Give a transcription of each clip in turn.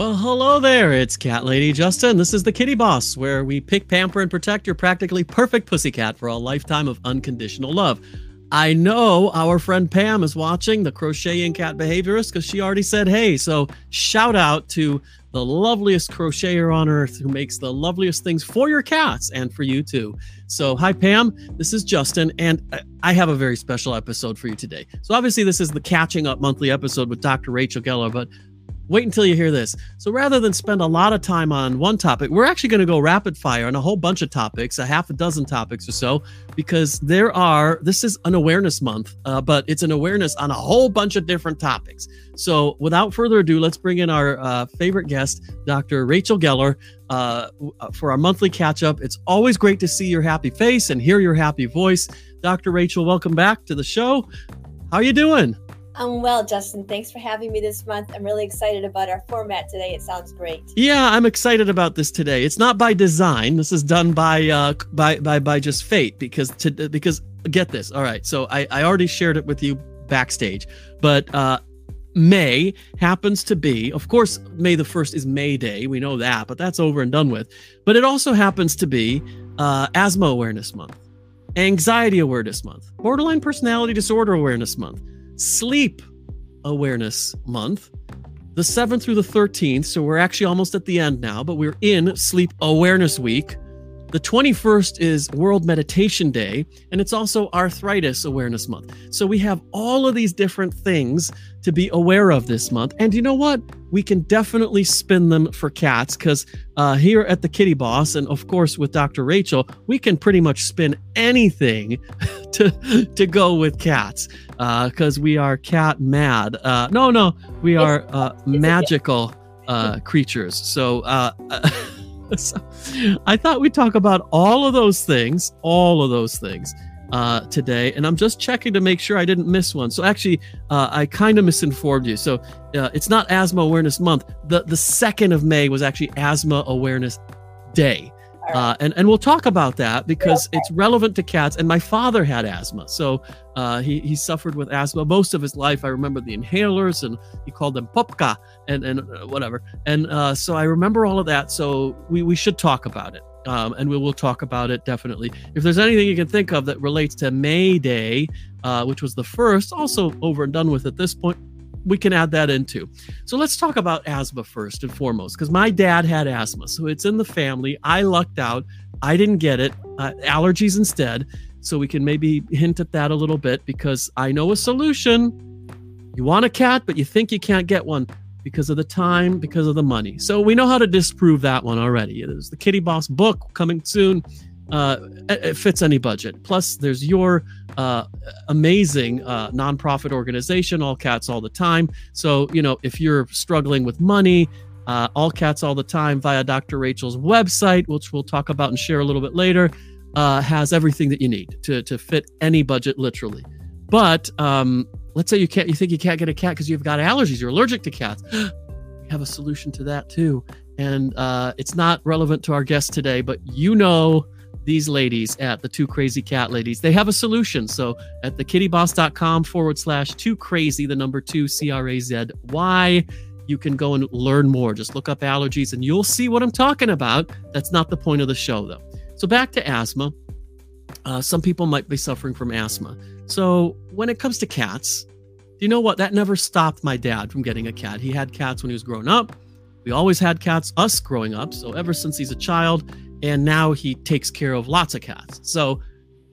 Well, hello there. It's Cat Lady Justin. This is the Kitty Boss, where we pick, pamper, and protect your practically perfect pussycat for a lifetime of unconditional love. I know our friend Pam is watching, the crocheting cat behaviorist, because she already said hey. So, shout out to the loveliest crocheter on earth who makes the loveliest things for your cats and for you too. So, hi, Pam. This is Justin, and I have a very special episode for you today. So, obviously, this is the catching up monthly episode with Dr. Rachel Geller, but Wait until you hear this. So rather than spend a lot of time on one topic, we're actually going to go rapid fire on a whole bunch of topics, a half a dozen topics or so, because there are, this is an awareness month, uh, but it's an awareness on a whole bunch of different topics. So without further ado, let's bring in our uh, favorite guest, Dr. Rachel Geller, uh, uh, for our monthly catch up. It's always great to see your happy face and hear your happy voice. Dr. Rachel, welcome back to the show. How are you doing? I'm well, Justin. Thanks for having me this month. I'm really excited about our format today. It sounds great. Yeah, I'm excited about this today. It's not by design. This is done by uh by by by just fate because to because get this. All right. So I I already shared it with you backstage, but uh May happens to be, of course, May the 1st is May Day. We know that, but that's over and done with. But it also happens to be uh, Asthma Awareness Month, Anxiety Awareness Month, Borderline Personality Disorder Awareness Month, Sleep Awareness Month, the 7th through the 13th. So we're actually almost at the end now, but we're in Sleep Awareness Week. The 21st is World Meditation Day, and it's also Arthritis Awareness Month. So we have all of these different things to be aware of this month. And you know what? We can definitely spin them for cats because uh, here at the Kitty Boss, and of course with Dr. Rachel, we can pretty much spin anything to to go with cats because uh, we are cat mad. Uh, no, no, we are uh, magical uh, creatures. So. Uh, so I thought we'd talk about all of those things, all of those things uh, today, and I'm just checking to make sure I didn't miss one. So actually, uh, I kind of misinformed you. So uh, it's not Asthma Awareness Month. The the second of May was actually Asthma Awareness Day. Uh, and and we'll talk about that because okay. it's relevant to cats. And my father had asthma, so uh, he he suffered with asthma most of his life. I remember the inhalers, and he called them popka and and uh, whatever. And uh, so I remember all of that. So we we should talk about it, um, and we will talk about it definitely. If there's anything you can think of that relates to May Day, uh, which was the first, also over and done with at this point, we can add that into. So let's talk about asthma first and foremost, because my dad had asthma. So it's in the family. I lucked out. I didn't get it, uh, allergies instead. So we can maybe hint at that a little bit because I know a solution. You want a cat, but you think you can't get one because of the time, because of the money. So we know how to disprove that one already. There's the Kitty Boss book coming soon uh, it fits any budget. Plus, there's your uh, amazing uh, nonprofit organization, All Cats All the Time. So, you know, if you're struggling with money, uh, All Cats All the Time via Dr. Rachel's website, which we'll talk about and share a little bit later, uh, has everything that you need to, to fit any budget, literally. But um, let's say you can't, you think you can't get a cat because you've got allergies, you're allergic to cats. we have a solution to that too. And uh, it's not relevant to our guest today, but you know these ladies at the Two Crazy Cat Ladies. They have a solution. So at thekittyboss.com forward slash two crazy, the number two C R A Z Y, you can go and learn more. Just look up allergies and you'll see what I'm talking about. That's not the point of the show, though. So back to asthma. Uh, some people might be suffering from asthma. So when it comes to cats, do you know what? That never stopped my dad from getting a cat. He had cats when he was growing up. We always had cats, us growing up. So ever since he's a child, and now he takes care of lots of cats. So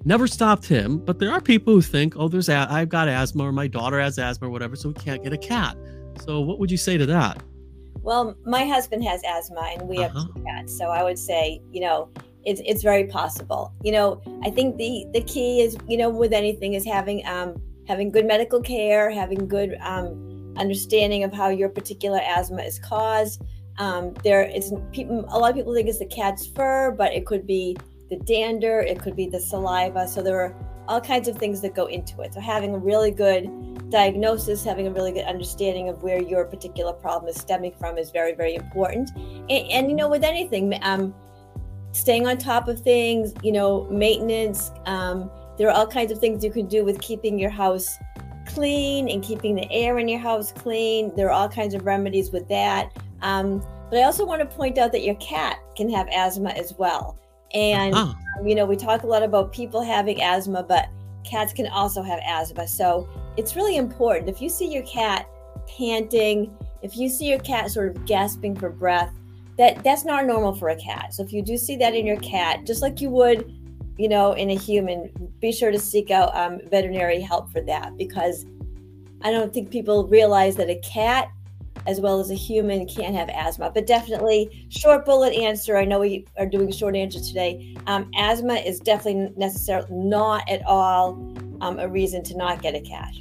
never stopped him. But there are people who think, oh, there's a- I've got asthma or my daughter has asthma or whatever, so we can't get a cat. So what would you say to that? Well, my husband has asthma and we uh-huh. have two cats. So I would say, you know, it's it's very possible. You know, I think the the key is, you know, with anything is having um having good medical care, having good um understanding of how your particular asthma is caused um, there is a lot of people think it's the cat's fur, but it could be the dander, it could be the saliva. So there are all kinds of things that go into it. So having a really good diagnosis, having a really good understanding of where your particular problem is stemming from is very, very important. And, and you know, with anything, um, staying on top of things, you know, maintenance. Um, there are all kinds of things you can do with keeping your house clean and keeping the air in your house clean. There are all kinds of remedies with that Um, but I also want to point out that your cat can have asthma as well. And, uh-huh. you know, we talk a lot about people having asthma, but cats can also have asthma. So it's really important. If you see your cat panting, if you see your cat sort of gasping for breath, that that's not normal for a cat. So if you do see that in your cat, just like you would, you know, in a human, be sure to seek out um, veterinary help for that because I don't think people realize that a cat as well as a human can have asthma. But definitely, short bullet answer. I know we are doing short answers today. Um, asthma is definitely necessarily not at all um, a reason to not get a cat.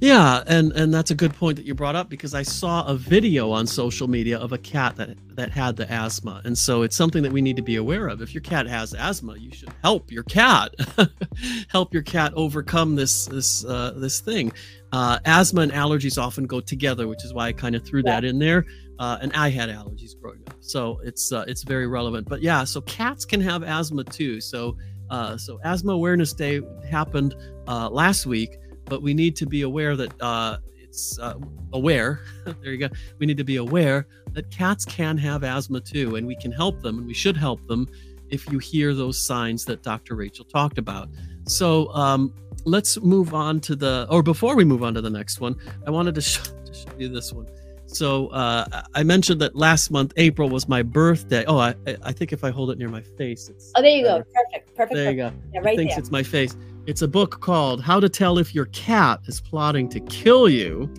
Yeah, and and that's a good point that you brought up because I saw a video on social media of a cat that that had the asthma, and so it's something that we need to be aware of. If your cat has asthma, you should help your cat, help your cat overcome this this uh, this thing. Uh, asthma and allergies often go together, which is why I kind of threw yeah. that in there. Uh, and I had allergies growing up, so it's uh, it's very relevant. But yeah, so cats can have asthma too. So uh, so asthma awareness day happened uh, last week but we need to be aware that uh, it's uh, aware. there you go. We need to be aware that cats can have asthma too, and we can help them, and we should help them if you hear those signs that Dr. Rachel talked about. So um, let's move on to the, or before we move on to the next one, I wanted to, show, to show you this one. So uh, I mentioned that last month, April, was my birthday. Oh, I, I think if I hold it near my face, it's. Oh, there you better. go. Perfect. Perfect. There you go. Yeah, right it thinks there. it's my face. It's a book called How to Tell If Your Cat is Plotting to Kill You.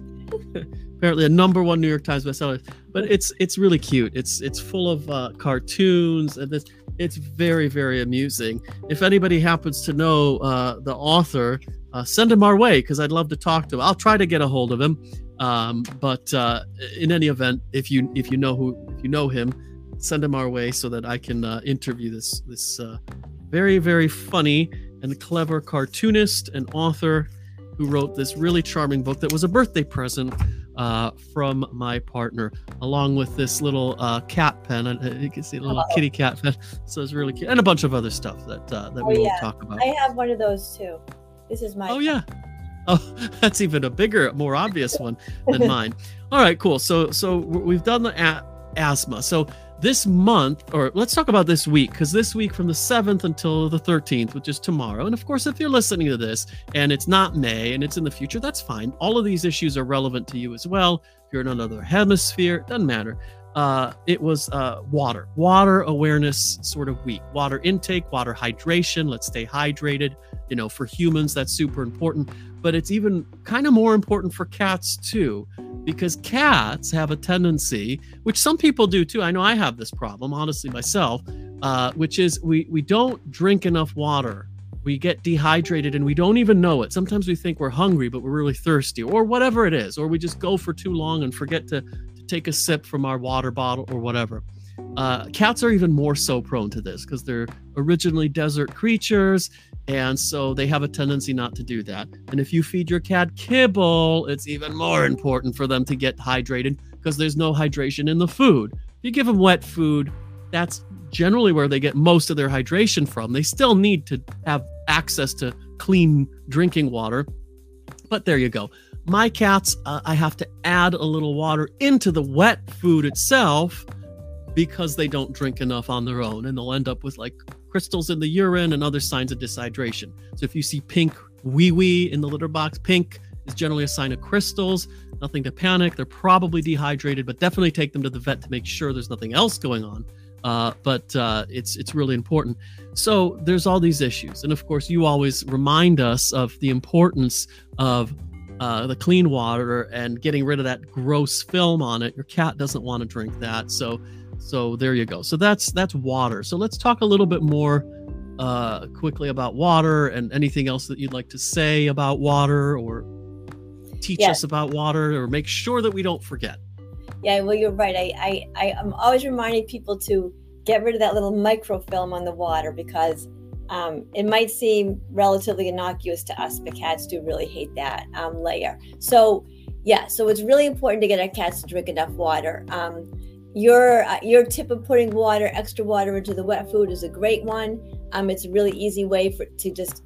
Apparently a number one New York Times bestseller. But it's it's really cute. It's it's full of uh, cartoons and this it's very very amusing. If anybody happens to know uh, the author, uh, send him our way because I'd love to talk to him. I'll try to get a hold of him. Um, but uh, in any event, if you if you know who if you know him, send him our way so that I can uh, interview this this uh, very very funny and clever cartoonist and author who wrote this really charming book that was a birthday present uh, from my partner, along with this little uh, cat pen. And you can see a little oh. kitty cat pen. So it's really cute, and a bunch of other stuff that uh, that oh, we yeah. won't talk about. I have one of those too. This is my. Oh yeah. Oh, that's even a bigger, more obvious one than mine. All right, cool. So so we've done the a- asthma. So this month, or let's talk about this week, because this week from the 7th until the 13th, which is tomorrow. And of course, if you're listening to this and it's not May and it's in the future, that's fine. All of these issues are relevant to you as well. If you're in another hemisphere, doesn't matter. Uh, it was uh, water, water awareness sort of week, water intake, water hydration. Let's stay hydrated. You know, for humans, that's super important, but it's even kind of more important for cats too because cats have a tendency, which some people do too. I know I have this problem, honestly, myself, uh, which is we we don't drink enough water. We get dehydrated and we don't even know it. Sometimes we think we're hungry, but we're really thirsty, or whatever it is, or we just go for too long and forget to, to take a sip from our water bottle or whatever. Uh, cats are even more so prone to this because they're originally desert creatures and so they have a tendency not to do that. And if you feed your cat kibble, it's even more important for them to get hydrated because there's no hydration in the food. If you give them wet food, that's generally where they get most of their hydration from. They still need to have access to clean drinking water. But there you go. My cats, uh, I have to add a little water into the wet food itself because they don't drink enough on their own and they'll end up with like crystals in the urine, and other signs of dehydration. So if you see pink wee wee in the litter box, pink is generally a sign of crystals. Nothing to panic. They're probably dehydrated, but definitely take them to the vet to make sure there's nothing else going on. Uh, but uh, it's it's really important. So there's all these issues, and of course, you always remind us of the importance of uh, the clean water and getting rid of that gross film on it. Your cat doesn't want to drink that, so so there you go. So that's that's water. So let's talk a little bit more uh, quickly about water and anything else that you'd like to say about water or teach us about water or make sure that we don't forget. Yeah, well, you're right. I, I, I am always reminding people to get rid of that little microfilm on the water because um, it might seem relatively innocuous to us, but cats do really hate that um, layer. So, yeah, so it's really important to get our cats to drink enough water. Um, your uh, your tip of putting water, extra water into the wet food is a great one. Um, it's a really easy way for to just,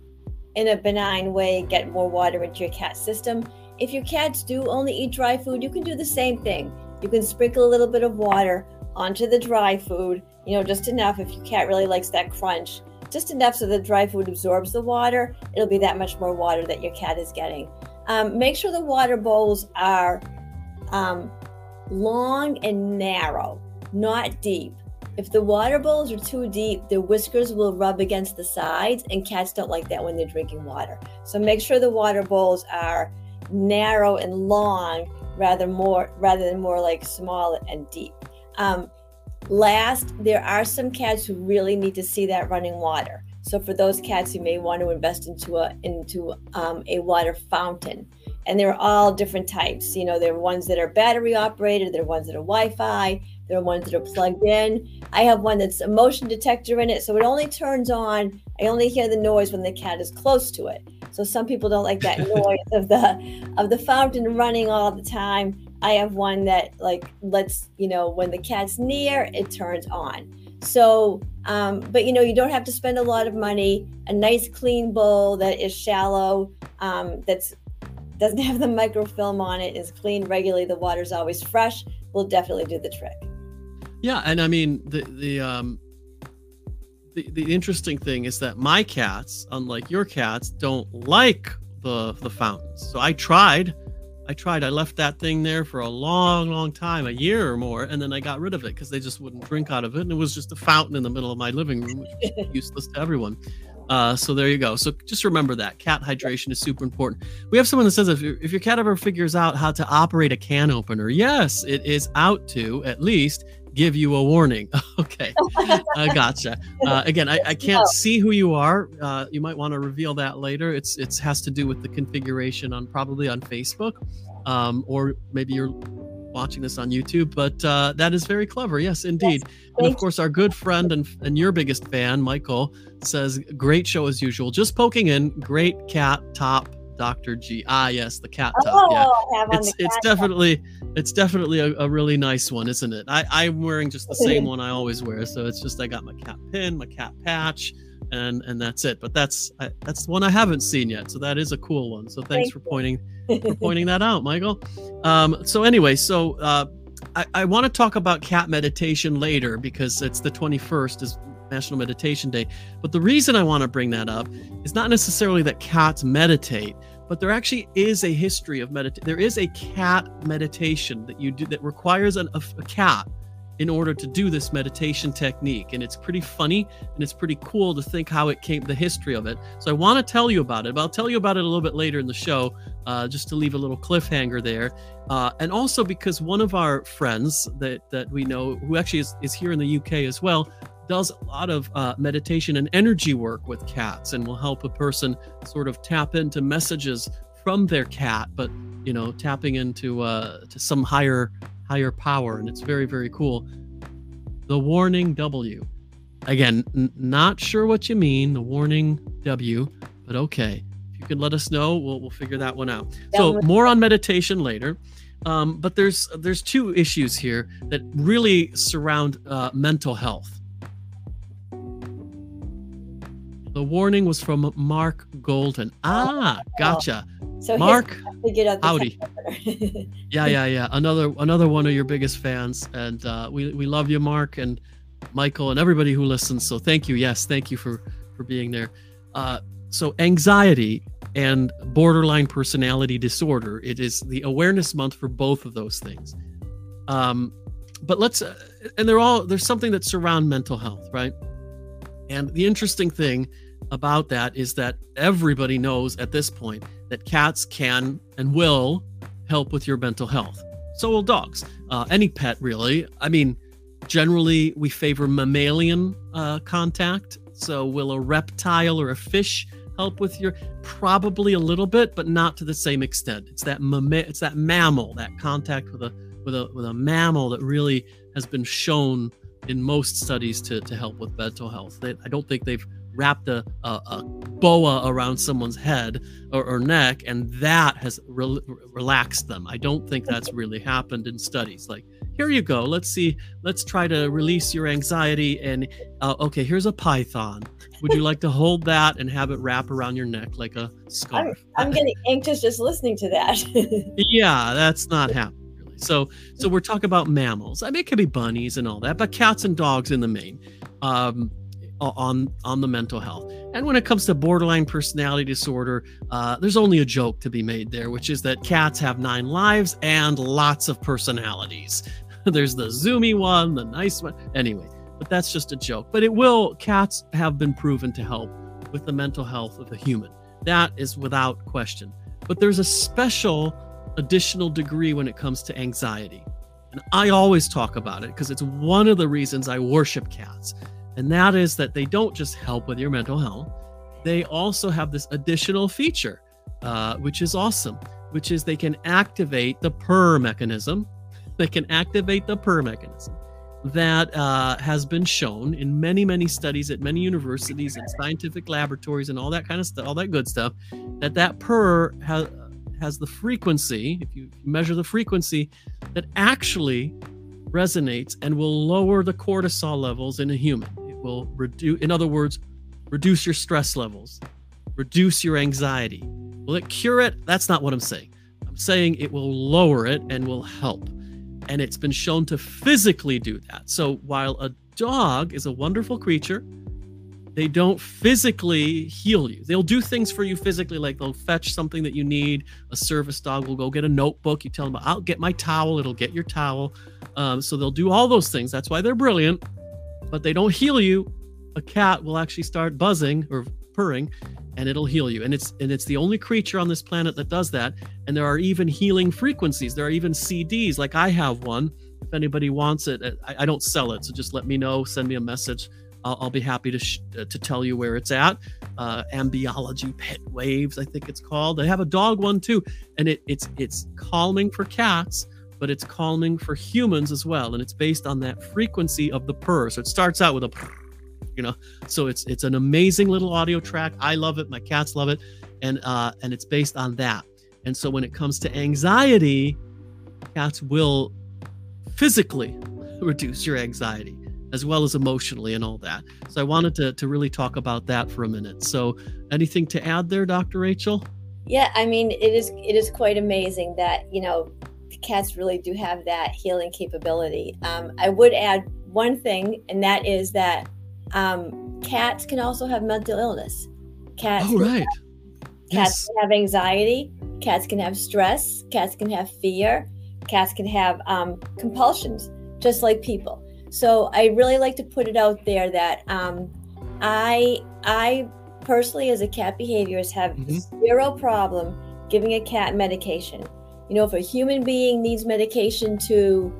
in a benign way, get more water into your cat system. If your cats do only eat dry food, you can do the same thing. you can sprinkle a little bit of water onto the dry food, you know, just enough if your cat really likes that crunch, just enough so the dry food absorbs the water. It'll be that much more water that your cat is getting. Um, make sure the water bowls are um, long and narrow, not deep. If the water bowls are too deep, their whiskers will rub against the sides, and cats don't like that when they're drinking water. So make sure the water bowls are narrow and long rather more rather than more like small and deep. Um, last, there are some cats who really need to see that running water. So for those cats, you may want to invest into a into um, a water fountain. And they're all different types. You know, there are ones that are battery operated, there are ones that are Wi-Fi, there are ones that are plugged in. I have one that's a motion detector in it, so it only turns on. I only hear the noise when the cat is close to it. So some people don't like that noise of the of the fountain running all the time. I have one that like lets you know when the cat's near, it turns on. So, um, but you know, you don't have to spend a lot of money. A nice clean bowl that is shallow, um, that's doesn't have the microfilm on it, is cleaned regularly. The water's always fresh. Will definitely do the trick. Yeah, and I mean the the um the, the interesting thing is that my cats, unlike your cats, don't like the the fountains. So I tried. I tried. I left that thing there for a long, long time, a year or more, and then I got rid of it because they just wouldn't drink out of it, and it was just a fountain in the middle of my living room, useless to everyone. Uh, so there you go. So just remember that cat hydration is super important. We have someone that says if, if your cat ever figures out how to operate a can opener, yes, it is out to at least give you a warning. okay, I gotcha. Uh, again, I, I can't see who you are. Uh, you might want to reveal that later. It's it has to do with the configuration on probably on Facebook, um, or maybe you're watching this on YouTube. But uh, that is very clever. Yes, indeed. Yes, and of course, our good friend and and your biggest fan, Michael, says great show as usual. Just poking in. Great cat top Dr. G. Ah, yes, the cat top. Oh, yeah, it's it's definitely it's definitely a, a, really nice one, isn't it? I I'm wearing just the same one I always wear, so it's just I got my cat pin, my cat patch, and and that's it. But that's I, that's the one I haven't seen yet, so that is a cool one. So thanks Thank for pointing for pointing that out, Michael. Um, so anyway, so uh, I I want to talk about cat meditation later because it's the 21st is National Meditation Day. But the reason I want to bring that up is not necessarily that cats meditate, but there actually is a history of meditation. There is a cat meditation that you do that requires an, a, a cat in order to do this meditation technique. And it's pretty funny and it's pretty cool to think how it came, the history of it. So I want to tell you about it, but I'll tell you about it a little bit later in the show, uh, just to leave a little cliffhanger there. Uh, and also because one of our friends that, that we know, who actually is, is here in the UK as well, does a lot of uh, meditation and energy work with cats and will help a person sort of tap into messages from their cat but you know tapping into uh to some higher higher power and it's very very cool. The warning w. Again n- not sure what you mean the warning w but okay. If you can let us know we'll, we'll figure that one out. So more on meditation later. Um, but there's there's two issues here that really surround uh, mental health The warning was from Mark Golden. Ah, gotcha. So Mark, howdy. yeah, yeah, yeah. Another another one of your biggest fans, and uh, we we love you, Mark, and Michael, and everybody who listens. So thank you. Yes, thank you for for being there. Uh, so anxiety and borderline personality disorder. It is the awareness month for both of those things. Um, but let's uh, and they're all there's something that surround mental health, right? And the interesting thing about that is that everybody knows at this point that cats can and will help with your mental health. So will dogs. Uh, any pet, really. I mean, generally we favor mammalian uh, contact. So will a reptile or a fish help with your? Probably a little bit, but not to the same extent. It's that it's that mammal, that contact with a with a with a mammal that really has been shown in most studies to to help with mental health. They, I don't think they've wrapped a, a, a boa around someone's head or, or neck, and that has re- relaxed them. I don't think that's really happened in studies. Like, here you go. Let's see. Let's try to release your anxiety. And uh, okay, here's a python. Would you like to hold that and have it wrap around your neck like a scarf? I'm, I'm getting anxious just listening to that. yeah, that's not happening. Really. So so we're talking about mammals. I mean, it could be bunnies and all that, but cats and dogs in the main. Um, on on the mental health. And when it comes to borderline personality disorder, uh, there's only a joke to be made there, which is that cats have nine lives and lots of personalities. there's the zoomy one, the nice one. Anyway, but that's just a joke. But it will. Cats have been proven to help with the mental health of a human. That is without question. But there's a special additional degree when it comes to anxiety. And I always talk about it because it's one of the reasons I worship cats. And that is that they don't just help with your mental health, they also have this additional feature, uh, which is awesome, which is they can activate the purr mechanism. They can activate the purr mechanism that uh, has been shown in many, many studies at many universities and scientific laboratories and all that kind of stuff, all that good stuff, that that purr has has the frequency, if you measure the frequency, that actually resonates and will lower the cortisol levels in a human. Will reduce, in other words, reduce your stress levels, reduce your anxiety. Will it cure it? That's not what I'm saying. I'm saying it will lower it and will help. And it's been shown to physically do that. So while a dog is a wonderful creature, they don't physically heal you. They'll do things for you physically, like they'll fetch something that you need. A service dog will go get a notebook. You tell them, I'll get my towel. It'll get your towel. Um, so they'll do all those things. That's why they're brilliant, but they don't heal you. A cat will actually start buzzing or purring and it'll heal you. And it's and it's the only creature on this planet that does that. And there are even healing frequencies. There are even CDs, like I have one. If anybody wants it, I, I don't sell it. So just let me know, send me a message I'll, I'll be happy to sh- uh, to tell you where it's at. Uh, Ambiology Pet Waves, I think it's called. They have a dog one too, and it, it's it's calming for cats, but it's calming for humans as well, and it's based on that frequency of the purr. So it starts out with a purr, you know. So it's it's an amazing little audio track. I love it. My cats love it, and uh, and it's based on that. And so when it comes to anxiety, cats will physically reduce your anxiety as well as emotionally and all that. So I wanted to, to really talk about that for a minute. So anything to add there, Dr. Rachel? Yeah, I mean, it is it is quite amazing that, you know, cats really do have that healing capability. Um, I would add one thing, and that is that um, cats can also have mental illness. Cats, oh, right. Have, cats yes. can have anxiety. Cats can have stress. Cats can have fear. Cats can have um, compulsions, just like people. So I really like to put it out there that um, I I personally, as a cat behaviorist, have mm-hmm. zero problem giving a cat medication. You know, if a human being needs medication to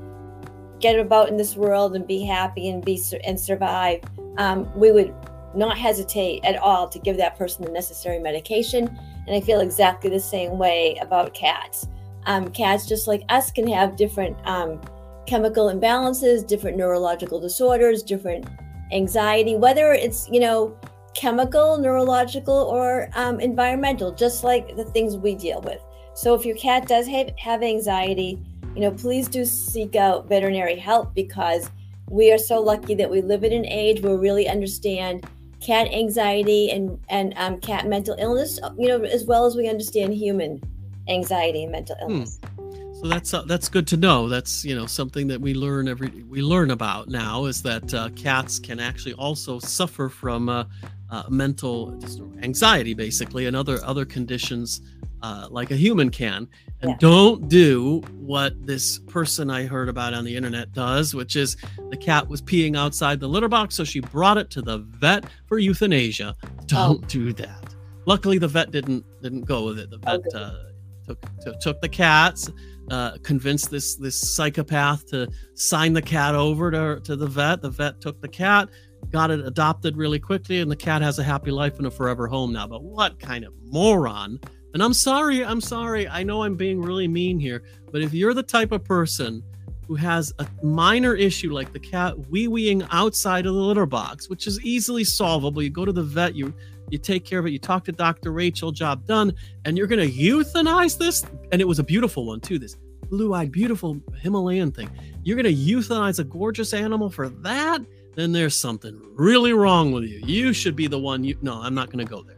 get about in this world and be happy and be and survive, um, we would not hesitate at all to give that person the necessary medication. And I feel exactly the same way about cats. Um, cats, just like us, can have different um, chemical imbalances, different neurological disorders, different anxiety, whether it's, you know, chemical, neurological, or um, environmental, just like the things we deal with. So if your cat does have, have anxiety, you know, please do seek out veterinary help because we are so lucky that we live in an age where we really understand cat anxiety and and um, cat mental illness, you know, as well as we understand human anxiety and mental hmm. illness. Hmm. So that's uh, that's good to know. That's you know something that we learn every we learn about now is that uh, cats can actually also suffer from uh, uh mental anxiety, basically, and other other conditions uh, like a human can. And yeah. don't do what this person I heard about on the internet does, which is the cat was peeing outside the litter box, so she brought it to the vet for euthanasia. Don't oh. do that. Luckily, the vet didn't didn't go with it. The vet okay. Uh, took took the cats uh, convinced this this psychopath to sign the cat over to, to the vet. The vet took the cat, got it adopted really quickly, and the cat has a happy life in a forever home now. But what kind of moron? And I'm sorry, I'm sorry. I know I'm being really mean here, but if you're the type of person who has a minor issue like the cat wee weeing outside of the litter box, which is easily solvable, you go to the vet, you you take care of it, you talk to Dr. Rachel, job done, and you're gonna euthanize this. And it was a beautiful one too, this blue-eyed, beautiful Himalayan thing. You're gonna euthanize a gorgeous animal for that? Then there's something really wrong with you. You should be the one you no, I'm not gonna go there.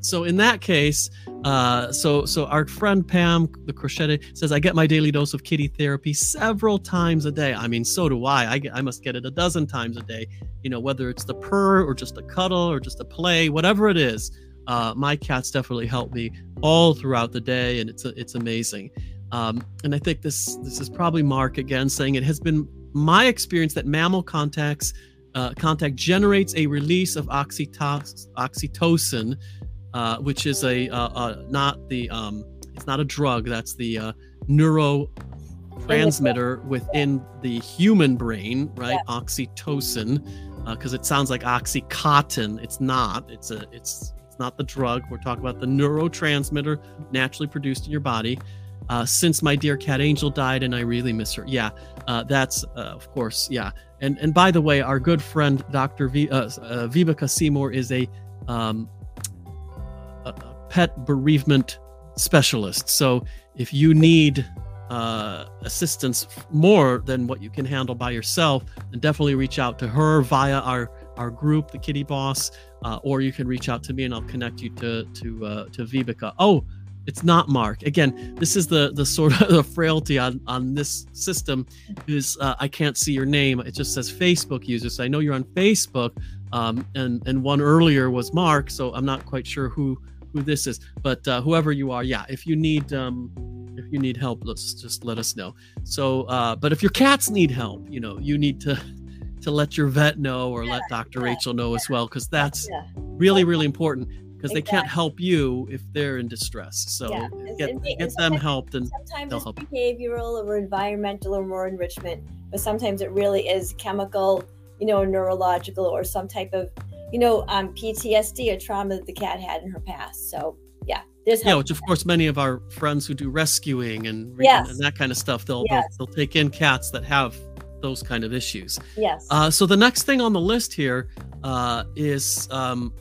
So in that case, uh, so so our friend Pam, the crochet says, I get my daily dose of kitty therapy several times a day. I mean, so do I. I, get, I must get it a dozen times a day. You know, whether it's the purr or just a cuddle or just a play, whatever it is. Uh, my cats definitely help me all throughout the day, and it's it's amazing. Um, and I think this this is probably Mark again saying it has been my experience that mammal contacts uh, contact generates a release of oxytocin, uh, which is a uh, uh, not the um, it's not a drug. That's the uh, neurotransmitter within the human brain, right? Yeah. Oxytocin, because uh, it sounds like oxycontin. It's not. It's a it's it's not the drug. We're talking about the neurotransmitter naturally produced in your body. Uh, since my dear cat Angel died and I really miss her. Yeah, uh, that's uh, of course, yeah. And and by the way, our good friend Dr. V, uh, uh, Seymour is a, um, pet bereavement specialist. So if you need uh, assistance more than what you can handle by yourself, then definitely reach out to her via our our group, the Kitty Boss, or you can reach out to me and I'll connect you to to to Vibeke. Oh it's not Mark. Again, this is the the sort of the frailty on on this system is uh, I can't see your name. It just says Facebook user. So I know you're on Facebook, um, and and one earlier was Mark. So I'm not quite sure who who this is, but uh, whoever you are, yeah. If you need um, if you need help, let's just let us know. So, uh, but if your cats need help, you know, you need to to let your vet know or yeah, let Dr. Yeah, Rachel know yeah. as well, because that's really really important because exactly. they can't help you if they're in distress. So yeah. get, and, get them helped and sometimes it's help. behavioral or environmental or more enrichment, but sometimes it really is chemical, you know, neurological or some type of, you know, um, PTSD or trauma that the cat had in her past. So yeah, there's yeah, which of course many of our friends who do rescuing and, yes. and that kind of stuff, they'll, yes. they'll they'll take in cats that have those kind of issues. Yes. Uh, so the next thing on the list here uh, is um,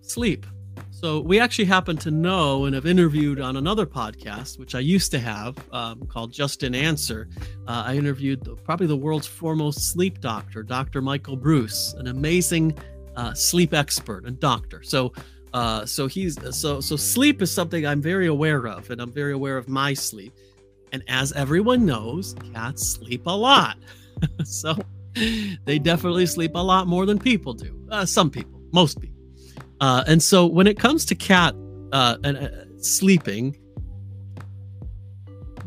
sleep. So we actually happen to know and have interviewed on another podcast, which I used to have, um, called Just an Answer. Uh, I interviewed the, probably the world's foremost sleep doctor, Dr. Michael Breus, an amazing uh, sleep expert and doctor. So, uh, so he's so so sleep is something I'm very aware of, and I'm very aware of my sleep. And as everyone knows, cats sleep a lot, so they definitely sleep a lot more than people do. Uh, some people, most people. Uh, and so when it comes to cat uh, and uh, sleeping,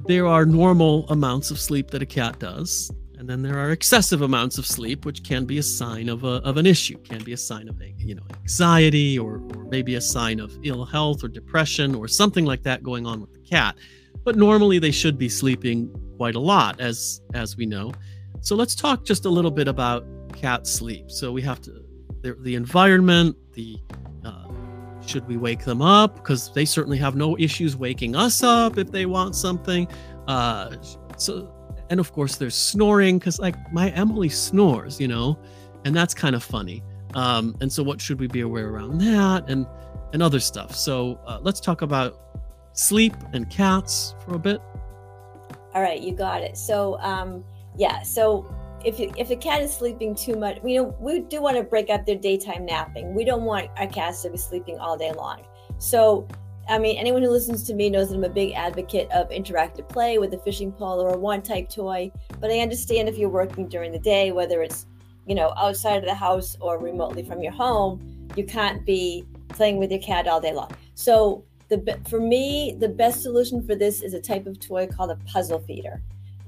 there are normal amounts of sleep that a cat does, and then there are excessive amounts of sleep, which can be a sign of a, of an issue, can be a sign of you know anxiety or, or maybe a sign of ill health or depression or something like that going on with the cat. But normally they should be sleeping quite a lot, as as we know. So let's talk just a little bit about cat sleep. So we have to the, the environment, the uh, should we wake them up because they certainly have no issues waking us up if they want something. Uh, so and of course there's snoring because like my Emily snores, you know, and that's kind of funny. Um, and so what should we be aware around that and and other stuff. So uh, let's talk about sleep and cats for a bit. All right, you got it. So um, yeah, so if you, if a cat is sleeping too much, we know we do want to break up their daytime napping. We don't want our cats to be sleeping all day long. So, I mean, anyone who listens to me knows that I'm a big advocate of interactive play with a fishing pole or a wand type toy. But I understand if you're working during the day, whether it's you know outside of the house or remotely from your home, you can't be playing with your cat all day long. So the for me, the best solution for this is a type of toy called a puzzle feeder.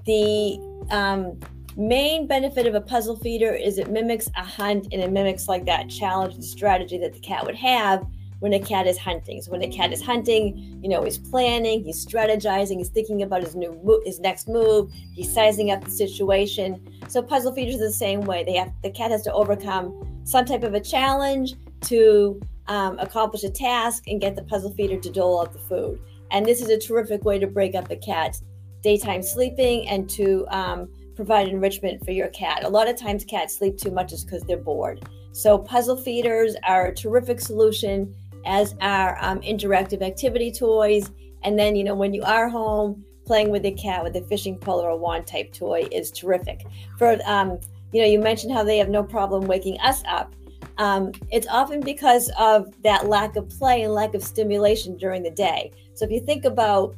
The um, main benefit of a puzzle feeder is it mimics a hunt and it mimics like that challenge and strategy that the cat would have when a cat is hunting. So when a cat is hunting, you know, he's planning, he's strategizing, he's thinking about his new his next move, he's sizing up the situation. So puzzle feeders are the same way. They have the cat has to overcome some type of a challenge to um, accomplish a task and get the puzzle feeder to dole out the food. And this is a terrific way to break up a cat's daytime sleeping and to um, provide enrichment for your cat. A lot of times cats sleep too much is because they're bored. So puzzle feeders are a terrific solution, as our um, interactive activity toys. And then, you know, when you are home, playing with a cat with a fishing pole or a wand type toy is terrific. For, um, you know, you mentioned how they have no problem waking us up. um, it's often because of that lack of play and lack of stimulation during the day. So if you think about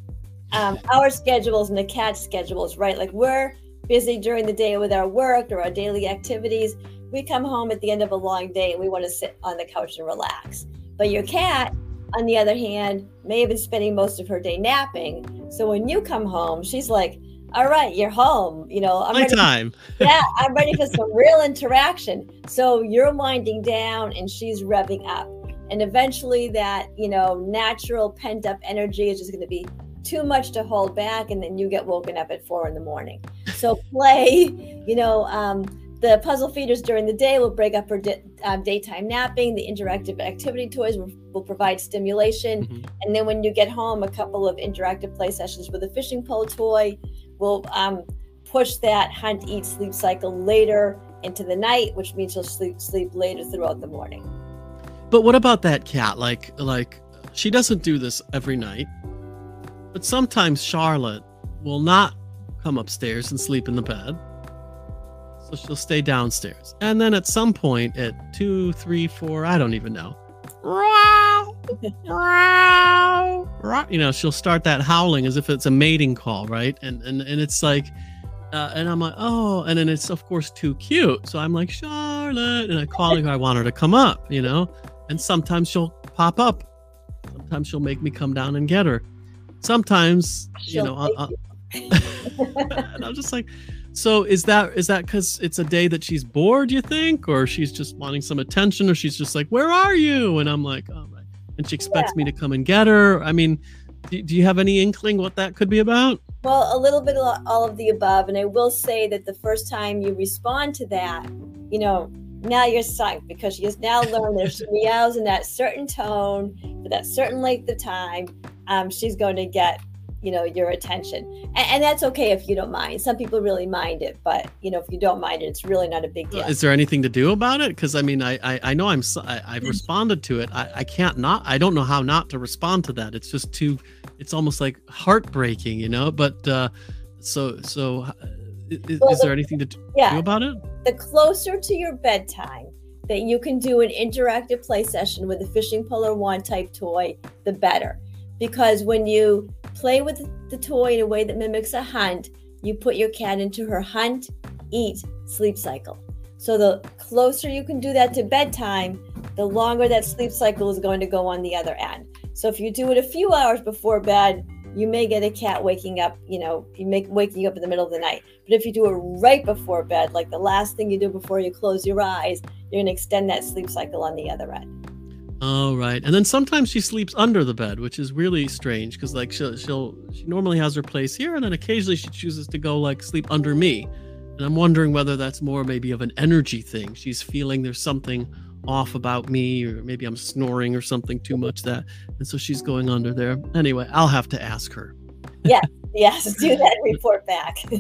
um, our schedules and the cat's schedules, right? Like we're busy during the day with our work or our daily activities. We come home at the end of a long day and we want to sit on the couch and relax. But your cat, on the other hand, may have been spending most of her day napping. So when you come home, she's like, all right, you're home. You know, I'm ready. time. yeah, I'm ready for some real interaction. So you're winding down and she's revving up. And eventually that, you know, natural pent up energy is just going to be too much to hold back. And then you get woken up at four in the morning. So play, you know, um, the puzzle feeders during the day will break up her di- um, daytime napping. The interactive activity toys will, will provide stimulation. Mm-hmm. And then when you get home, a couple of interactive play sessions with a fishing pole toy will um, push that hunt, eat, sleep cycle later into the night, which means she'll sleep sleep later throughout the morning. But what about that cat? Like like she doesn't do this every night, but sometimes Charlotte will not come upstairs and sleep in the bed. So she'll stay downstairs. And then at some point at two, three, four, I don't even know. you know, she'll start that howling as if it's a mating call, right? And and and it's like, uh, and I'm like, oh, and then it's of course too cute. So I'm like, Charlotte, and I call her. I want her to come up, you know. And sometimes she'll pop up. Sometimes she'll make me come down and get her. Sometimes, she'll you know, I'll, I'll, and I'm just like, so is that is that because it's a day that she's bored, you think, or she's just wanting some attention, or she's just like, where are you? And I'm like, oh right, and she expects yeah. me to come and get her. I mean, do, do you have any inkling what that could be about? Well, a little bit of all of the above, and I will say that the first time you respond to that, you know, now you're sunk because she has now learned that if she meows in that certain tone for that certain length of time, um, she's going to get you know your attention. And, and, that's okay if you don't mind. Some people really mind it but you know if you don't mind it it's really not a big deal. is there anything to do about it? Because i mean i i, I know i'm I, have mm. responded to it. I, I can't not i don't know how not to respond to that. It's just too it's almost like heartbreaking you know? But uh so so uh, is, well, is there anything to yeah, do about it? The closer to your bedtime that you can do an interactive play session with a fishing pole or wand type toy the better. Because when you play with the toy in a way that mimics a hunt, you put your cat into her hunt, eat, sleep cycle. So the closer you can do that to bedtime, the longer that sleep cycle is going to go on the other end. So if you do it a few hours before bed, you may get a cat waking up, you know, you make waking up in the middle of the night. But if you do it right before bed, like the last thing you do before you close your eyes, you're going to extend that sleep cycle on the other end. Oh right, and then sometimes she sleeps under the bed, which is really strange because like she'll she'll she normally has her place here, and then occasionally she chooses to go like sleep under me, and I'm wondering whether that's more maybe of an energy thing. She's feeling there's something off about me, or maybe I'm snoring or something too much that, and so she's going under there. Anyway, I'll have to ask her. Yeah, yes, do that. Report back.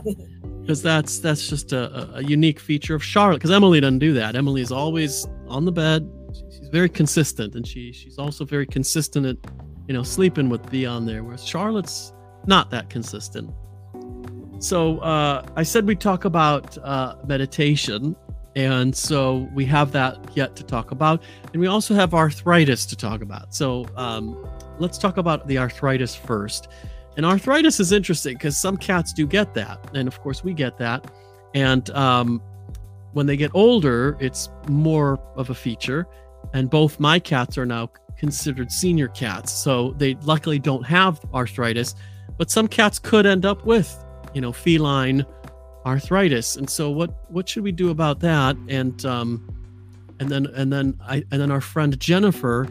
Because that's that's just a, a unique feature of Charlotte. Because Emily doesn't do that. Emily is always on the bed, she's very consistent, and she she's also very consistent at you know sleeping with Theon there, whereas Charlotte's not that consistent. So uh, I said we talk about uh, meditation, and so we have that yet to talk about, and we also have arthritis to talk about. So um, let's talk about the arthritis first. And arthritis is interesting because some cats do get that, and of course we get that. And um, when they get older, it's more of a feature and both my cats are now considered senior cats so they luckily don't have arthritis but some cats could end up with you know feline arthritis. And so what what should we do about that? And um and then and then i and then our friend jennifer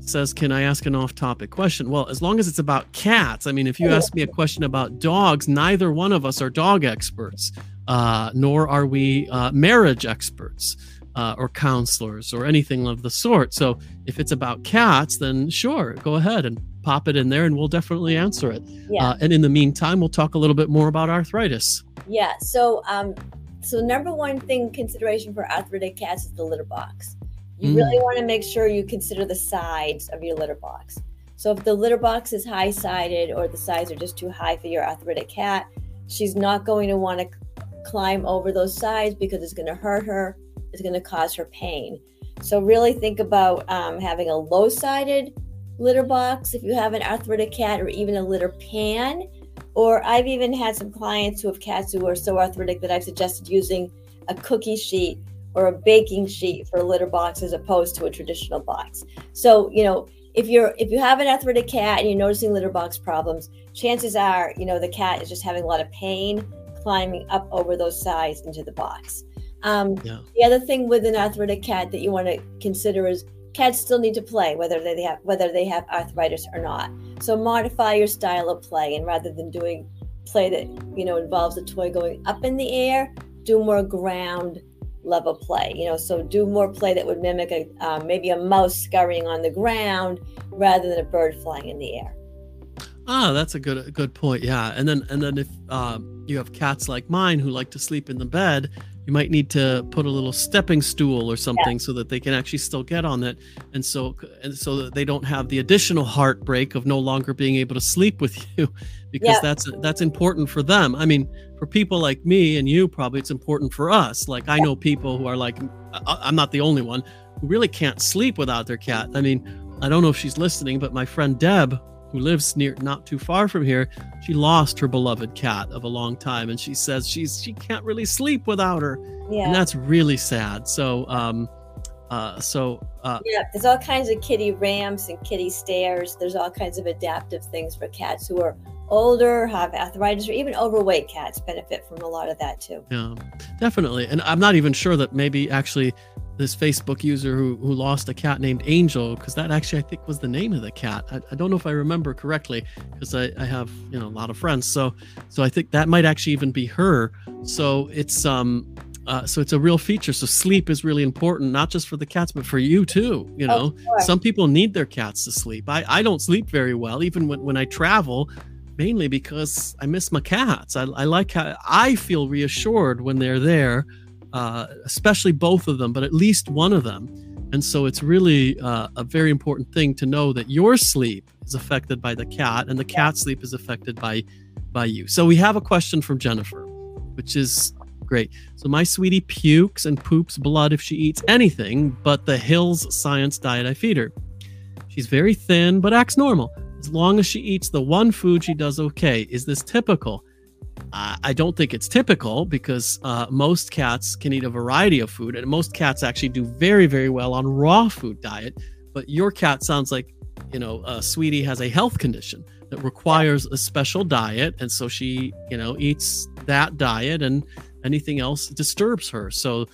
says can i ask an off-topic question? Well as long as it's about cats i mean if you ask me a question about dogs neither one of us are dog experts uh, nor are we uh, marriage experts uh, or counselors or anything of the sort. So if it's about cats, then sure, go ahead and pop it in there and we'll definitely answer it. Yeah. Uh, and in the meantime, we'll talk a little bit more about arthritis. Yeah. So, um, so number one thing consideration for arthritic cats is the litter box. You mm. really want to make sure you consider the sides of your litter box. So if the litter box is high sided or the sides are just too high for your arthritic cat, she's not going to want to climb over those sides because it's going to hurt her is going to cause her pain. So really think about um, having a low-sided litter box if you have an arthritic cat, or even a litter pan. Or I've even had some clients who have cats who are so arthritic that I've suggested using a cookie sheet or a baking sheet for a litter box as opposed to a traditional box. So, you know, if you're if you have an arthritic cat and you're noticing litter box problems, chances are, you know, the cat is just having a lot of pain climbing up over those sides into the box. Um, yeah. The other thing with an arthritic cat that you want to consider is cats still need to play, whether they have whether they have arthritis or not. So modify your style of play, and rather than doing play that you know involves a toy going up in the air, do more ground level play. You know, so do more play that would mimic a um, maybe a mouse scurrying on the ground rather than a bird flying in the air. Ah, that's a good a good point. Yeah, and then and then if um, you have cats like mine who like to sleep in the bed, you might need to put a little stepping stool or something yeah. so that they can actually still get on it, and so and so that they don't have the additional heartbreak of no longer being able to sleep with you, because yeah. that's that's important for them. I mean, for people like me and you, probably it's important for us. Like I know people who are like, I'm not the only one who really can't sleep without their cat. I mean, I don't know if she's listening, but my friend Deb who lives near not too far from here, she lost her beloved cat of a long time, and she says she's she can't really sleep without her, yeah. and that's really sad. So, um, uh, so uh, yeah, there's all kinds of kitty ramps and kitty stairs. There's all kinds of adaptive things for cats who are older, have arthritis, or even overweight cats benefit from a lot of that too. Yeah, definitely. And I'm not even sure that maybe actually this Facebook user who, who lost a cat named Angel, because that actually I think was the name of the cat. I, I don't know if I remember correctly, because I, I have you know a lot of friends. So so I think that might actually even be her. So it's um uh, so it's a real feature. So sleep is really important, not just for the cats, but for you too. You know, some people need their cats to sleep. I, I don't sleep very well, even when, when I travel, mainly because I miss my cats. I, I like how I feel reassured when they're there uh, especially both of them, but at least one of them. And so it's really uh, a very important thing to know that your sleep is affected by the cat and the cat's sleep is affected by by you. So we have a question from Jennifer, which is great. So my sweetie pukes and poops blood if she eats anything but the Hills Science diet I feed her. She's very thin but acts normal. As long as she eats the one food, she does okay. Is this typical? I don't think it's typical because uh, most cats can eat a variety of food, and most cats actually do very, very well on raw food diet. But your cat sounds like, you know, uh, Sweetie has a health condition that requires a special diet, and so she, you know, eats that diet, and anything else disturbs her. So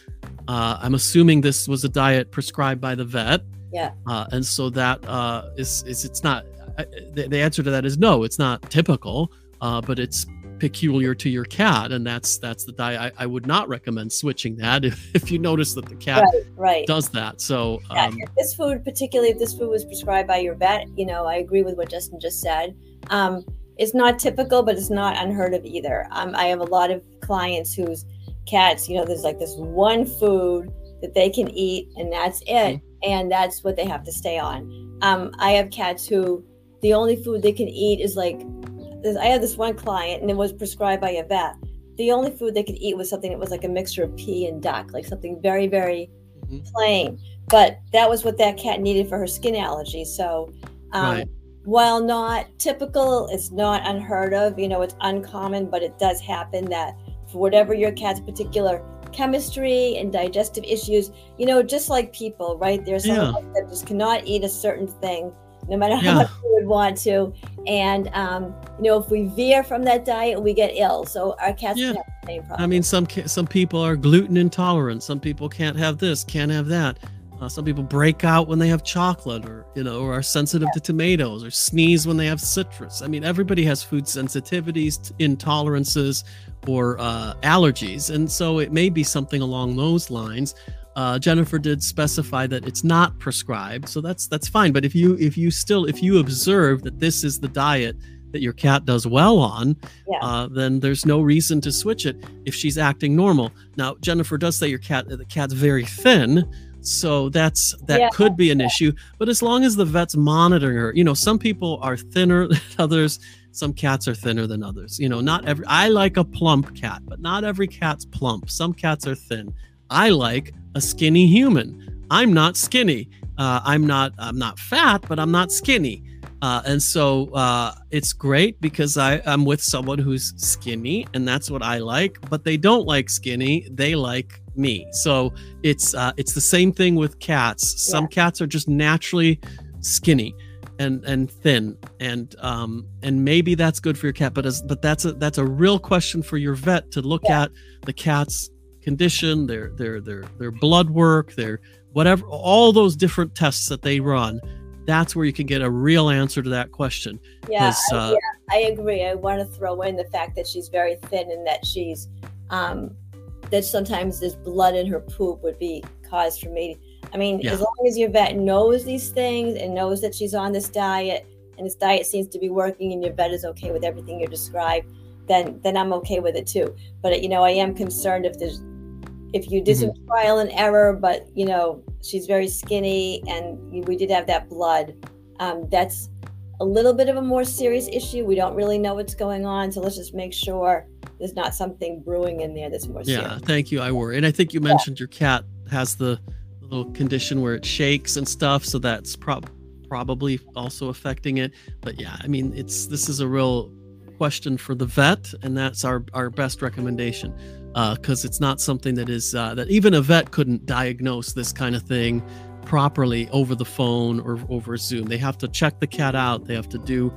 uh, I'm assuming this was a diet prescribed by the vet. Yeah. Uh, and so that uh, is is it's not. Uh, the, the answer to that is no. It's not typical, uh, but it's peculiar to your cat and that's that's the diet I, I, would not recommend switching that if, if you notice that the cat right, right. does that so yeah, um, this food particularly if this food was prescribed by your vet you know i agree with what justin just said um, it's not typical but it's not unheard of either um, i have a lot of clients whose cats you know there's like this one food that they can eat and that's it mm-hmm. and that's what they have to stay on um, i have cats who the only food they can eat is like I had this one client and it was prescribed by a vet. The only food they could eat was something that was like a mixture of pea and duck, like something very, very mm-hmm. plain. But that was what that cat needed for her skin allergy. So, um, right. while not typical, it's not unheard of. You know, it's uncommon, but it does happen that for whatever your cat's particular chemistry and digestive issues, you know, just like people, right? There's some yeah. that just cannot eat a certain thing no matter how yeah. much we would want to. And um, you know, if we veer from that diet, we get ill. So our cats yeah. have the same problem. I mean, some some people are gluten intolerant. Some people can't have this, can't have that. Uh, some people break out when they have chocolate, or you know, or are sensitive yeah. to tomatoes, or sneeze when they have citrus. I mean, everybody has food sensitivities, intolerances, or uh, allergies, and so it may be something along those lines. Uh, Jennifer did specify that it's not prescribed, so that's that's fine. But if you if you still if you observe that this is the diet that your cat does well on, yeah. uh, then there's no reason to switch it if she's acting normal. Now, Jennifer does say your cat the cat's very thin, so that's that yeah. could be an yeah. issue. But as long as the vet's monitoring her, you know, some people are thinner than others. Some cats are thinner than others. You know, not every. I like a plump cat, but not every cat's plump. Some cats are thin. I like a skinny human. I'm not skinny. Uh, I'm not I'm not fat, but I'm not skinny. Uh, and so uh, it's great because I, I'm with someone who's skinny, and that's what I like. But they don't like skinny; they like me. So it's uh, it's the same thing with cats. Some yeah. cats are just naturally skinny and and thin, and um, and maybe that's good for your cat. But as but that's a that's a real question for your vet to look yeah. at the cat's condition, their their their their blood work, their whatever, all those different tests that they run that's where you can get a real answer to that question. Yeah, uh, yeah, I agree. I want to throw in the fact that she's very thin and that she's um, that sometimes this blood in her poop would be cause for me. I mean, yeah. as long as your vet knows these things and knows that she's on this diet and this diet seems to be working and your vet is okay with everything you described, then then I'm okay with it too. But you know, I am concerned if there's if you did mm-hmm. some trial and error, but you know, she's very skinny and we did have that blood. Um, that's a little bit of a more serious issue. We don't really know what's going on, so let's just make sure there's not something brewing in there that's more yeah, serious. thank you. I worry, and I think you mentioned yeah. your cat has the little condition where it shakes and stuff, so that's prob- probably also affecting it. But yeah, I mean, it's this is a real question for the vet, and that's our our best recommendation because uh, it's not something that is uh, that even a vet couldn't diagnose this kind of thing properly over the phone or over Zoom. They have to check the cat out. They have to do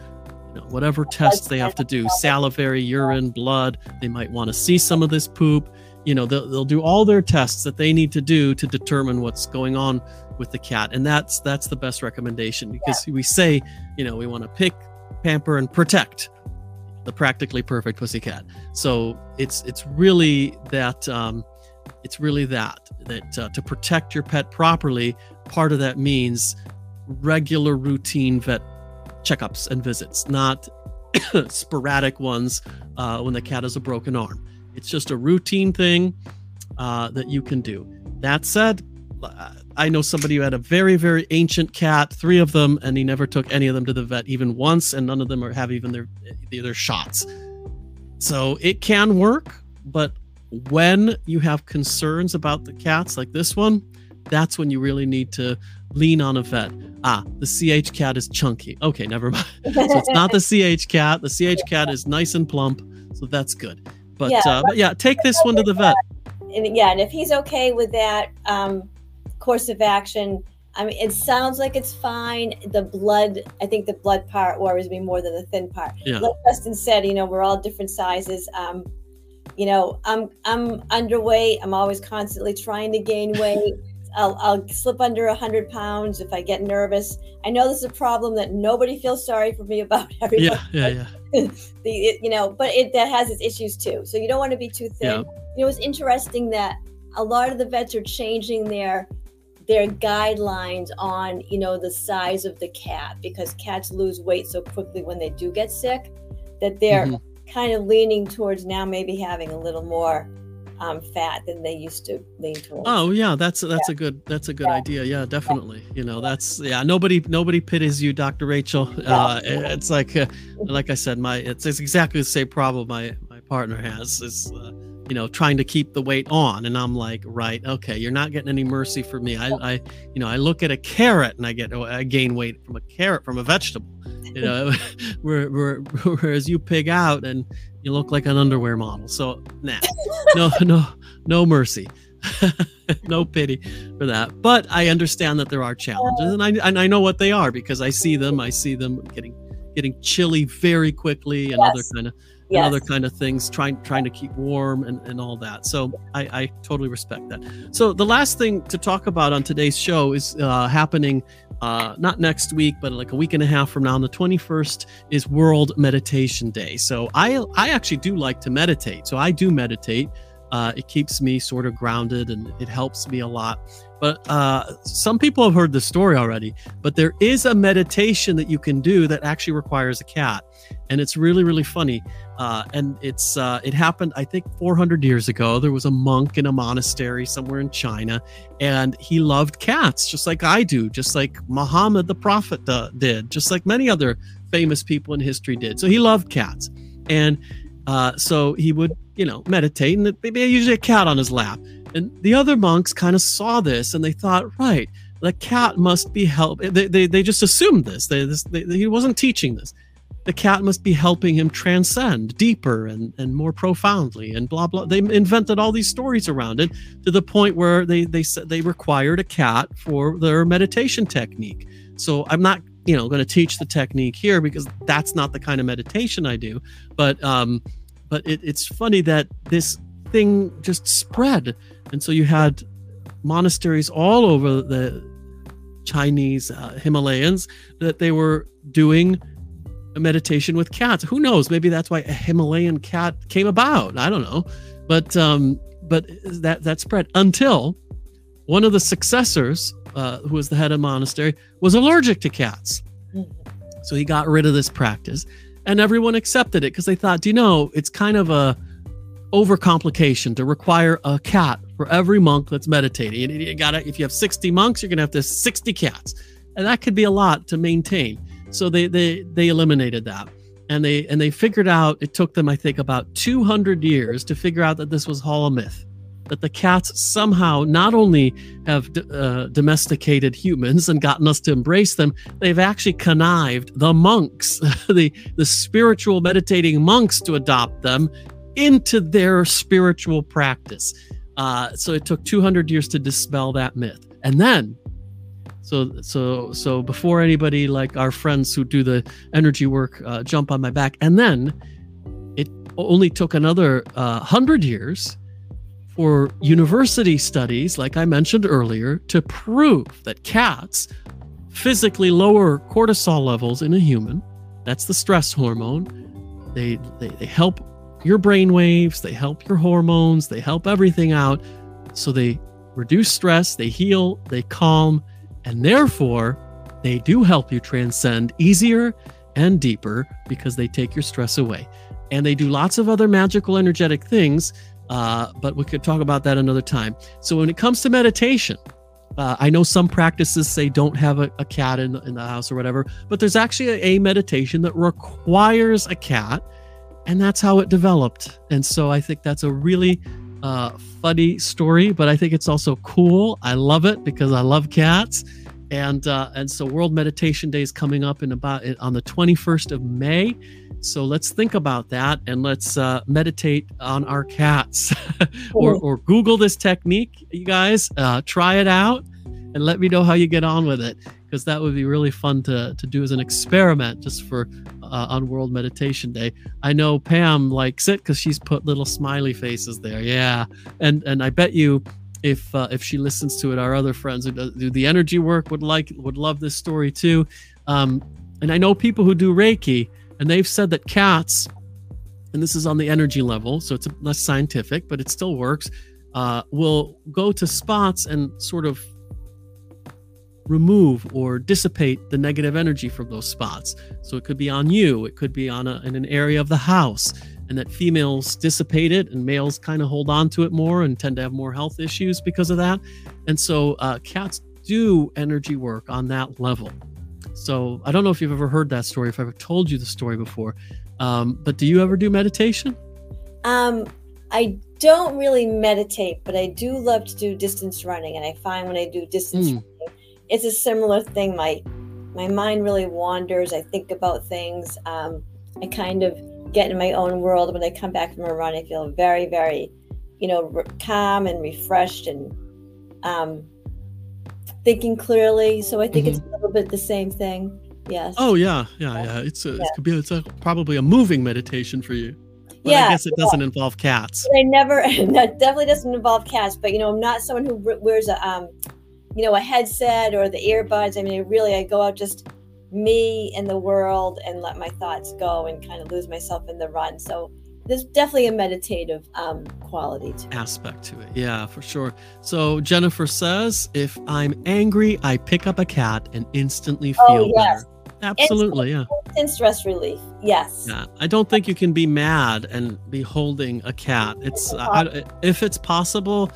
you know, whatever tests they have to do, salivary, urine, blood. They might want to see some of this poop. You know, they'll, they'll do all their tests that they need to do to determine what's going on with the cat, and that's that's the best recommendation because yeah. we say, you know, we want to pick, pamper, and protect the practically perfect pussycat. So it's it's really that um, it's really that that uh, to protect your pet properly, part of that means regular routine vet checkups and visits, not sporadic ones uh, when the cat has a broken arm. It's just a routine thing uh, that you can do. That said, I know somebody who had a very, very ancient cat, three of them, and he never took any of them to the vet even once, and none of them are, have even their their shots. So it can work, but when you have concerns about the cats like this one, that's when you really need to lean on a vet. Ah, the CH cat is chunky. Okay, never mind. so it's not the CH cat. The CH cat is nice and plump, so that's good. But yeah, uh, but yeah, take this one to the vet. And yeah, and if he's okay with that, um, course of action. I mean, it sounds like it's fine. The blood, I think the blood part worries me more than the thin part. Yeah. Like Justin said, you know, we're all different sizes. Um, you know, I'm I'm underweight. I'm always constantly trying to gain weight. I'll, I'll slip under a hundred pounds if I get nervous. I know this is a problem that nobody feels sorry for me about. Everybody, yeah, yeah, yeah. the it, you know, but it that has its issues too. So you don't want to be too thin. Yeah. You know, it's interesting that a lot of the vets are changing their their guidelines on you know the size of the cat because cats lose weight so quickly when they do get sick that they're mm-hmm. kind of leaning towards now maybe having a little more um, fat than they used to lean towards. Oh yeah, that's that's yeah. a good that's a good yeah. idea. Yeah, definitely. You know, that's yeah. Nobody nobody pities you, Dr. Rachel. Uh, it's like uh, like I said, my it's, it's exactly the same problem my partner has. Is uh, you know trying to keep the weight on. And i'm like right okay you're not getting any mercy for me. I i you know i look at a carrot and i get oh, i gain weight from a carrot from a vegetable. You know whereas you pig out and you look like an underwear model. So nah no no no mercy. No pity for that. But i understand that there are challenges and i and i know what they are because i see them. I see them getting getting chilly very quickly and yes. other kind of yes. and other kind of things, trying trying to keep warm and, and all that. So I, I totally respect that. So the last thing to talk about on today's show is uh, happening uh, not next week, but like a week and a half from now. On the 21st is World Meditation Day. So I I actually do like to meditate. So I do meditate. Uh, it keeps me sort of grounded and it helps me a lot. But uh, some people have heard the story already. But there is a meditation that you can do that actually requires a cat, and it's really really funny. Uh, and it's uh, it happened I think 400 years ago. There was a monk in a monastery somewhere in China, and he loved cats just like I do, just like Muhammad the prophet did, just like many other famous people in history did. So he loved cats, and uh, so he would you know meditate, and there'd usually a cat on his lap And the other monks kind of saw this and they thought, right, the cat must be help. They, they, they just assumed this. They, this they, he wasn't teaching this. The cat must be helping him transcend deeper and, and more profoundly and blah blah. They invented all these stories around it to the point where they they said they required a cat for their meditation technique. So I'm not you know going to teach the technique here because that's not the kind of meditation I do. But um, but it, it's funny that this thing just spread, and so you had monasteries all over the Chinese uh, Himalayas that they were doing a meditation with cats. Who knows? Maybe that's why a Himalayan cat came about. I don't know, but um, but that that spread until one of the successors, uh, who was the head of monastery, was allergic to cats. So he got rid of this practice, and everyone accepted it because they thought, do you know, it's kind of a overcomplication to require a cat for every monk that's meditating. And you gotta, if you have 60 monks, you're gonna have to 60 cats. And that could be a lot to maintain. So they they they eliminated that. And they and they figured out it took them, I think, about 200 years to figure out that this was all a myth. That the cats somehow not only have uh, domesticated humans and gotten us to embrace them, they've actually connived the monks, the the spiritual meditating monks, to adopt them into their spiritual practice. Uh, so it took 200 years to dispel that myth. And then, so so so before anybody like our friends who do the energy work uh, jump on my back, and then it only took another uh, hundred years for university studies, like I mentioned earlier, to prove that cats physically lower cortisol levels in a human. That's the stress hormone. They, they, they help your brain waves, they help your hormones, they help everything out. So they reduce stress, they heal, they calm, and therefore they do help you transcend easier and deeper because they take your stress away. And they do lots of other magical, energetic things, uh, but we could talk about that another time. So when it comes to meditation, uh, I know some practices say don't have a, a cat in, in the house or whatever, but there's actually a, a meditation that requires a cat and that's how it developed. And so I think that's a really uh, funny story, but I think it's also cool. I love it because I love cats. And uh, and so World Meditation Day is coming up in about on the 21st of May. So let's think about that and let's uh, meditate on our cats, or or Google this technique, you guys. Uh, try it out and let me know how you get on with it because that would be really fun to to do as an experiment just for uh, on World Meditation Day. I know Pam likes it because she's put little smiley faces there. Yeah, and and I bet you if uh, if she listens to it, our other friends who do the energy work would like would love this story too. Um, and I know people who do Reiki, and they've said that cats, and this is on the energy level, so it's less scientific, but it still works. Uh, will go to spots and sort of remove or dissipate the negative energy from those spots. So it could be on you, it could be on a, in an area of the house, and that females dissipate it and males kind of hold on to it more and tend to have more health issues because of that. And so uh, cats do energy work on that level. So I don't know if you've ever heard that story, if I've ever told you the story before, um, but do you ever do meditation? Um, I don't really meditate, but I do love to do distance running. And I find when I do distance mm. running, it's a similar thing. My my mind really wanders. I think about things. Um, I kind of get in my own world. When I come back from a run, I feel very, very, you know, re- calm and refreshed and um, thinking clearly. So I think mm-hmm. it's a little bit the same thing. Yes. Oh yeah, yeah, yeah. It's a, yeah. it could be it's a, probably a moving meditation for you. But yeah, I guess it doesn't yeah. involve cats. I never. That definitely doesn't involve cats. But you know, I'm not someone who wears a um, you know, a headset or the earbuds. I mean, really, I go out just me and the world and let my thoughts go and kind of lose myself in the run. So there's definitely a meditative um, quality to it. aspect to it. Yeah, for sure. So Jennifer says, if I'm angry, I pick up a cat and instantly oh, feel oh, yes. better. Absolutely, yeah. Instant stress relief. Yes. Yeah, I don't think you can be mad and be holding a cat. It's uh, if it's possible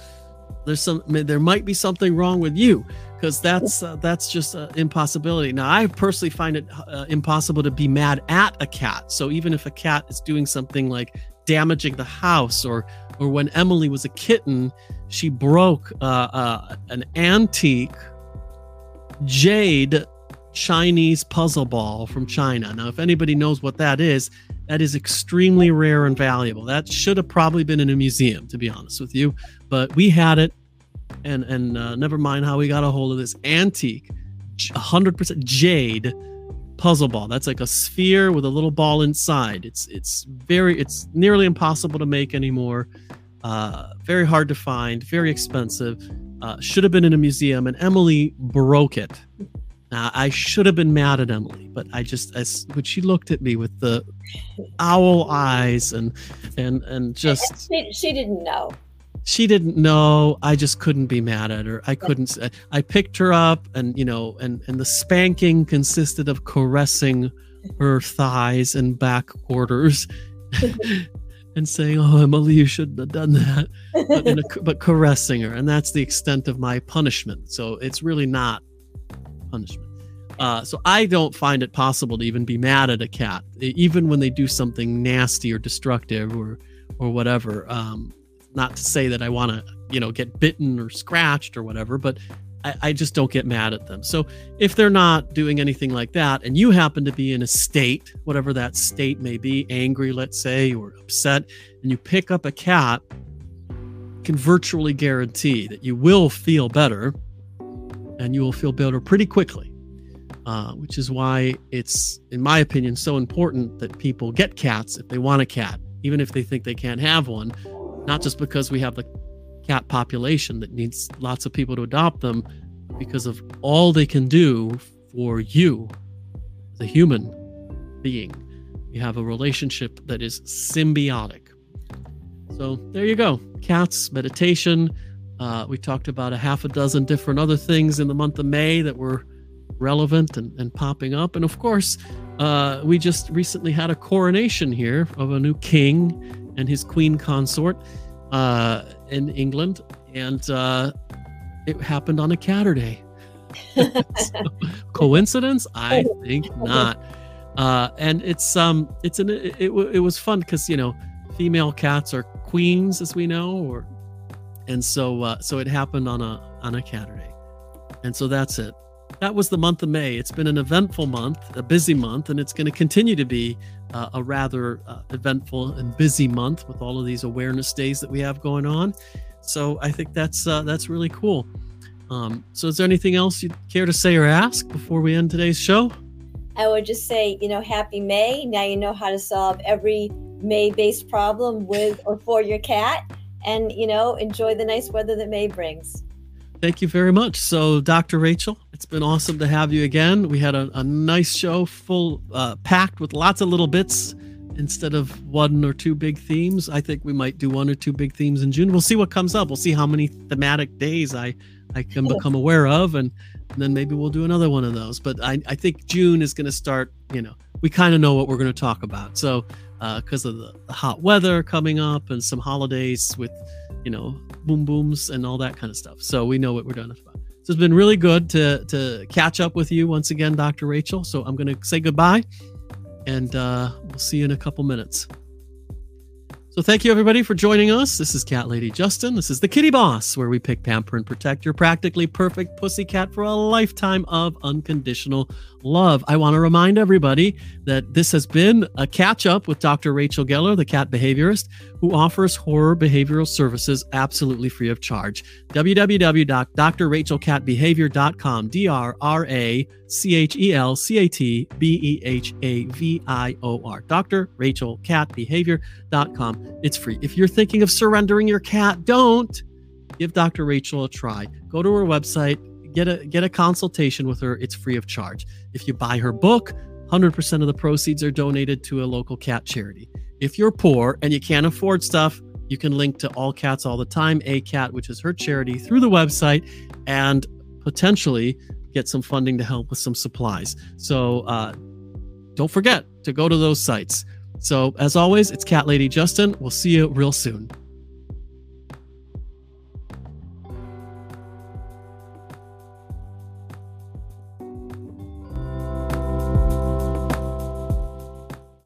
there's some there might be something wrong with you because that's uh, that's just an impossibility now i personally find it uh, impossible to be mad at a cat so even if a cat is doing something like damaging the house or or when Emily was a kitten, she broke uh, uh, an antique jade Chinese puzzle ball from China. Now, if anybody knows what that is, that is extremely rare and valuable. That should have probably been in a museum, to be honest with you. But we had it, and and uh, never mind how we got a hold of this antique, 100% jade puzzle ball. That's like a sphere with a little ball inside. It's it's very it's nearly impossible to make anymore. Uh, very hard to find, very expensive. Uh, should have been in a museum, and Emily broke it. Now, I should have been mad at Emily, but I just, as when she looked at me with the owl eyes and and and just she, she didn't know she didn't know. I just couldn't be mad at her. I couldn't i picked her up and you know and and the spanking consisted of caressing her thighs and back quarters and saying oh emily you shouldn't have done that. But, a, but caressing her and that's the extent of my punishment. So it's really not punishment. Uh, so I don't find it possible to even be mad at a cat, even when they do something nasty or destructive or or whatever. Um, not to say that I want to, you know, get bitten or scratched or whatever, but I, I, just don't get mad at them. So if they're not doing anything like that, and you happen to be in a state, whatever that state may be, angry, let's say, or upset, and you pick up a cat, can virtually guarantee that you will feel better, and you will feel better pretty quickly. Uh, which is why it's, in my opinion, so important that people get cats if they want a cat, even if they think they can't have one not just because we have the cat population that needs lots of people to adopt them, because of all they can do for you, the human being. You have a relationship that is symbiotic. So there you go. Cats, meditation. Uh, we talked about a half a dozen different other things in the month of May that were relevant and, and popping up. And of course, uh, we just recently had a coronation here of a new king and his queen consort uh, in England, and uh, it happened on a Catterday. so, coincidence? I think not. Uh, and it's um, it's an it, it, it was fun because you know, female cats are queens, as we know, or and so uh, so it happened on a on a Catterday, and so that's it that was the month of May. It's been an eventful month, a busy month, and it's going to continue to be uh, a rather uh, eventful and busy month with all of these awareness days that we have going on. So I think that's uh, that's really cool. Um, so is there anything else you'd care to say or ask before we end today's show? I would just say, you know, happy May. Now you know how to solve every May-based problem with or for your cat, and you know, enjoy the nice weather that May brings. Thank you very much. So, Dr. Rachel, it's been awesome to have you again. We had a, a nice show, full, uh, packed with lots of little bits instead of one or two big themes. I think we might do one or two big themes in June. We'll see what comes up. We'll see how many thematic days I, I can become aware of, and, and then maybe we'll do another one of those. But I, I think June is going to start, you know, we kind of know what we're going to talk about. So, because uh, of the, the hot weather coming up and some holidays with, you know, boom booms and all that kind of stuff. So we know what we're doing about. So it's been really good to to catch up with you once again, Dr. Rachel. So I'm going to say goodbye, and uh, we'll see you in a couple minutes. So thank you everybody for joining us. This is Cat Lady Justin. This is the Kitty Boss, where we pick, pamper, and protect your practically perfect pussy cat for a lifetime of unconditional love. I want to remind everybody that this has been a catch up with Dr. Rachel Geller, the cat behaviorist, who offers horror behavioral services absolutely free of charge. www.drrachelcatbehavior.com. D R R A C H E L C A T B E H A V I O R. Dr. It's free. If you're thinking of surrendering your cat, don't give Dr. Rachel a try. Go to her website, get a get a consultation with her. It's free of charge. If you buy her book, 100% of the proceeds are donated to a local cat charity. If you're poor and you can't afford stuff, you can link to All Cats All the Time, A Cat, which is her charity, through the website and potentially get some funding to help with some supplies. So uh, don't forget to go to those sites. So, as always, it's Cat Lady Justin. We'll see you real soon.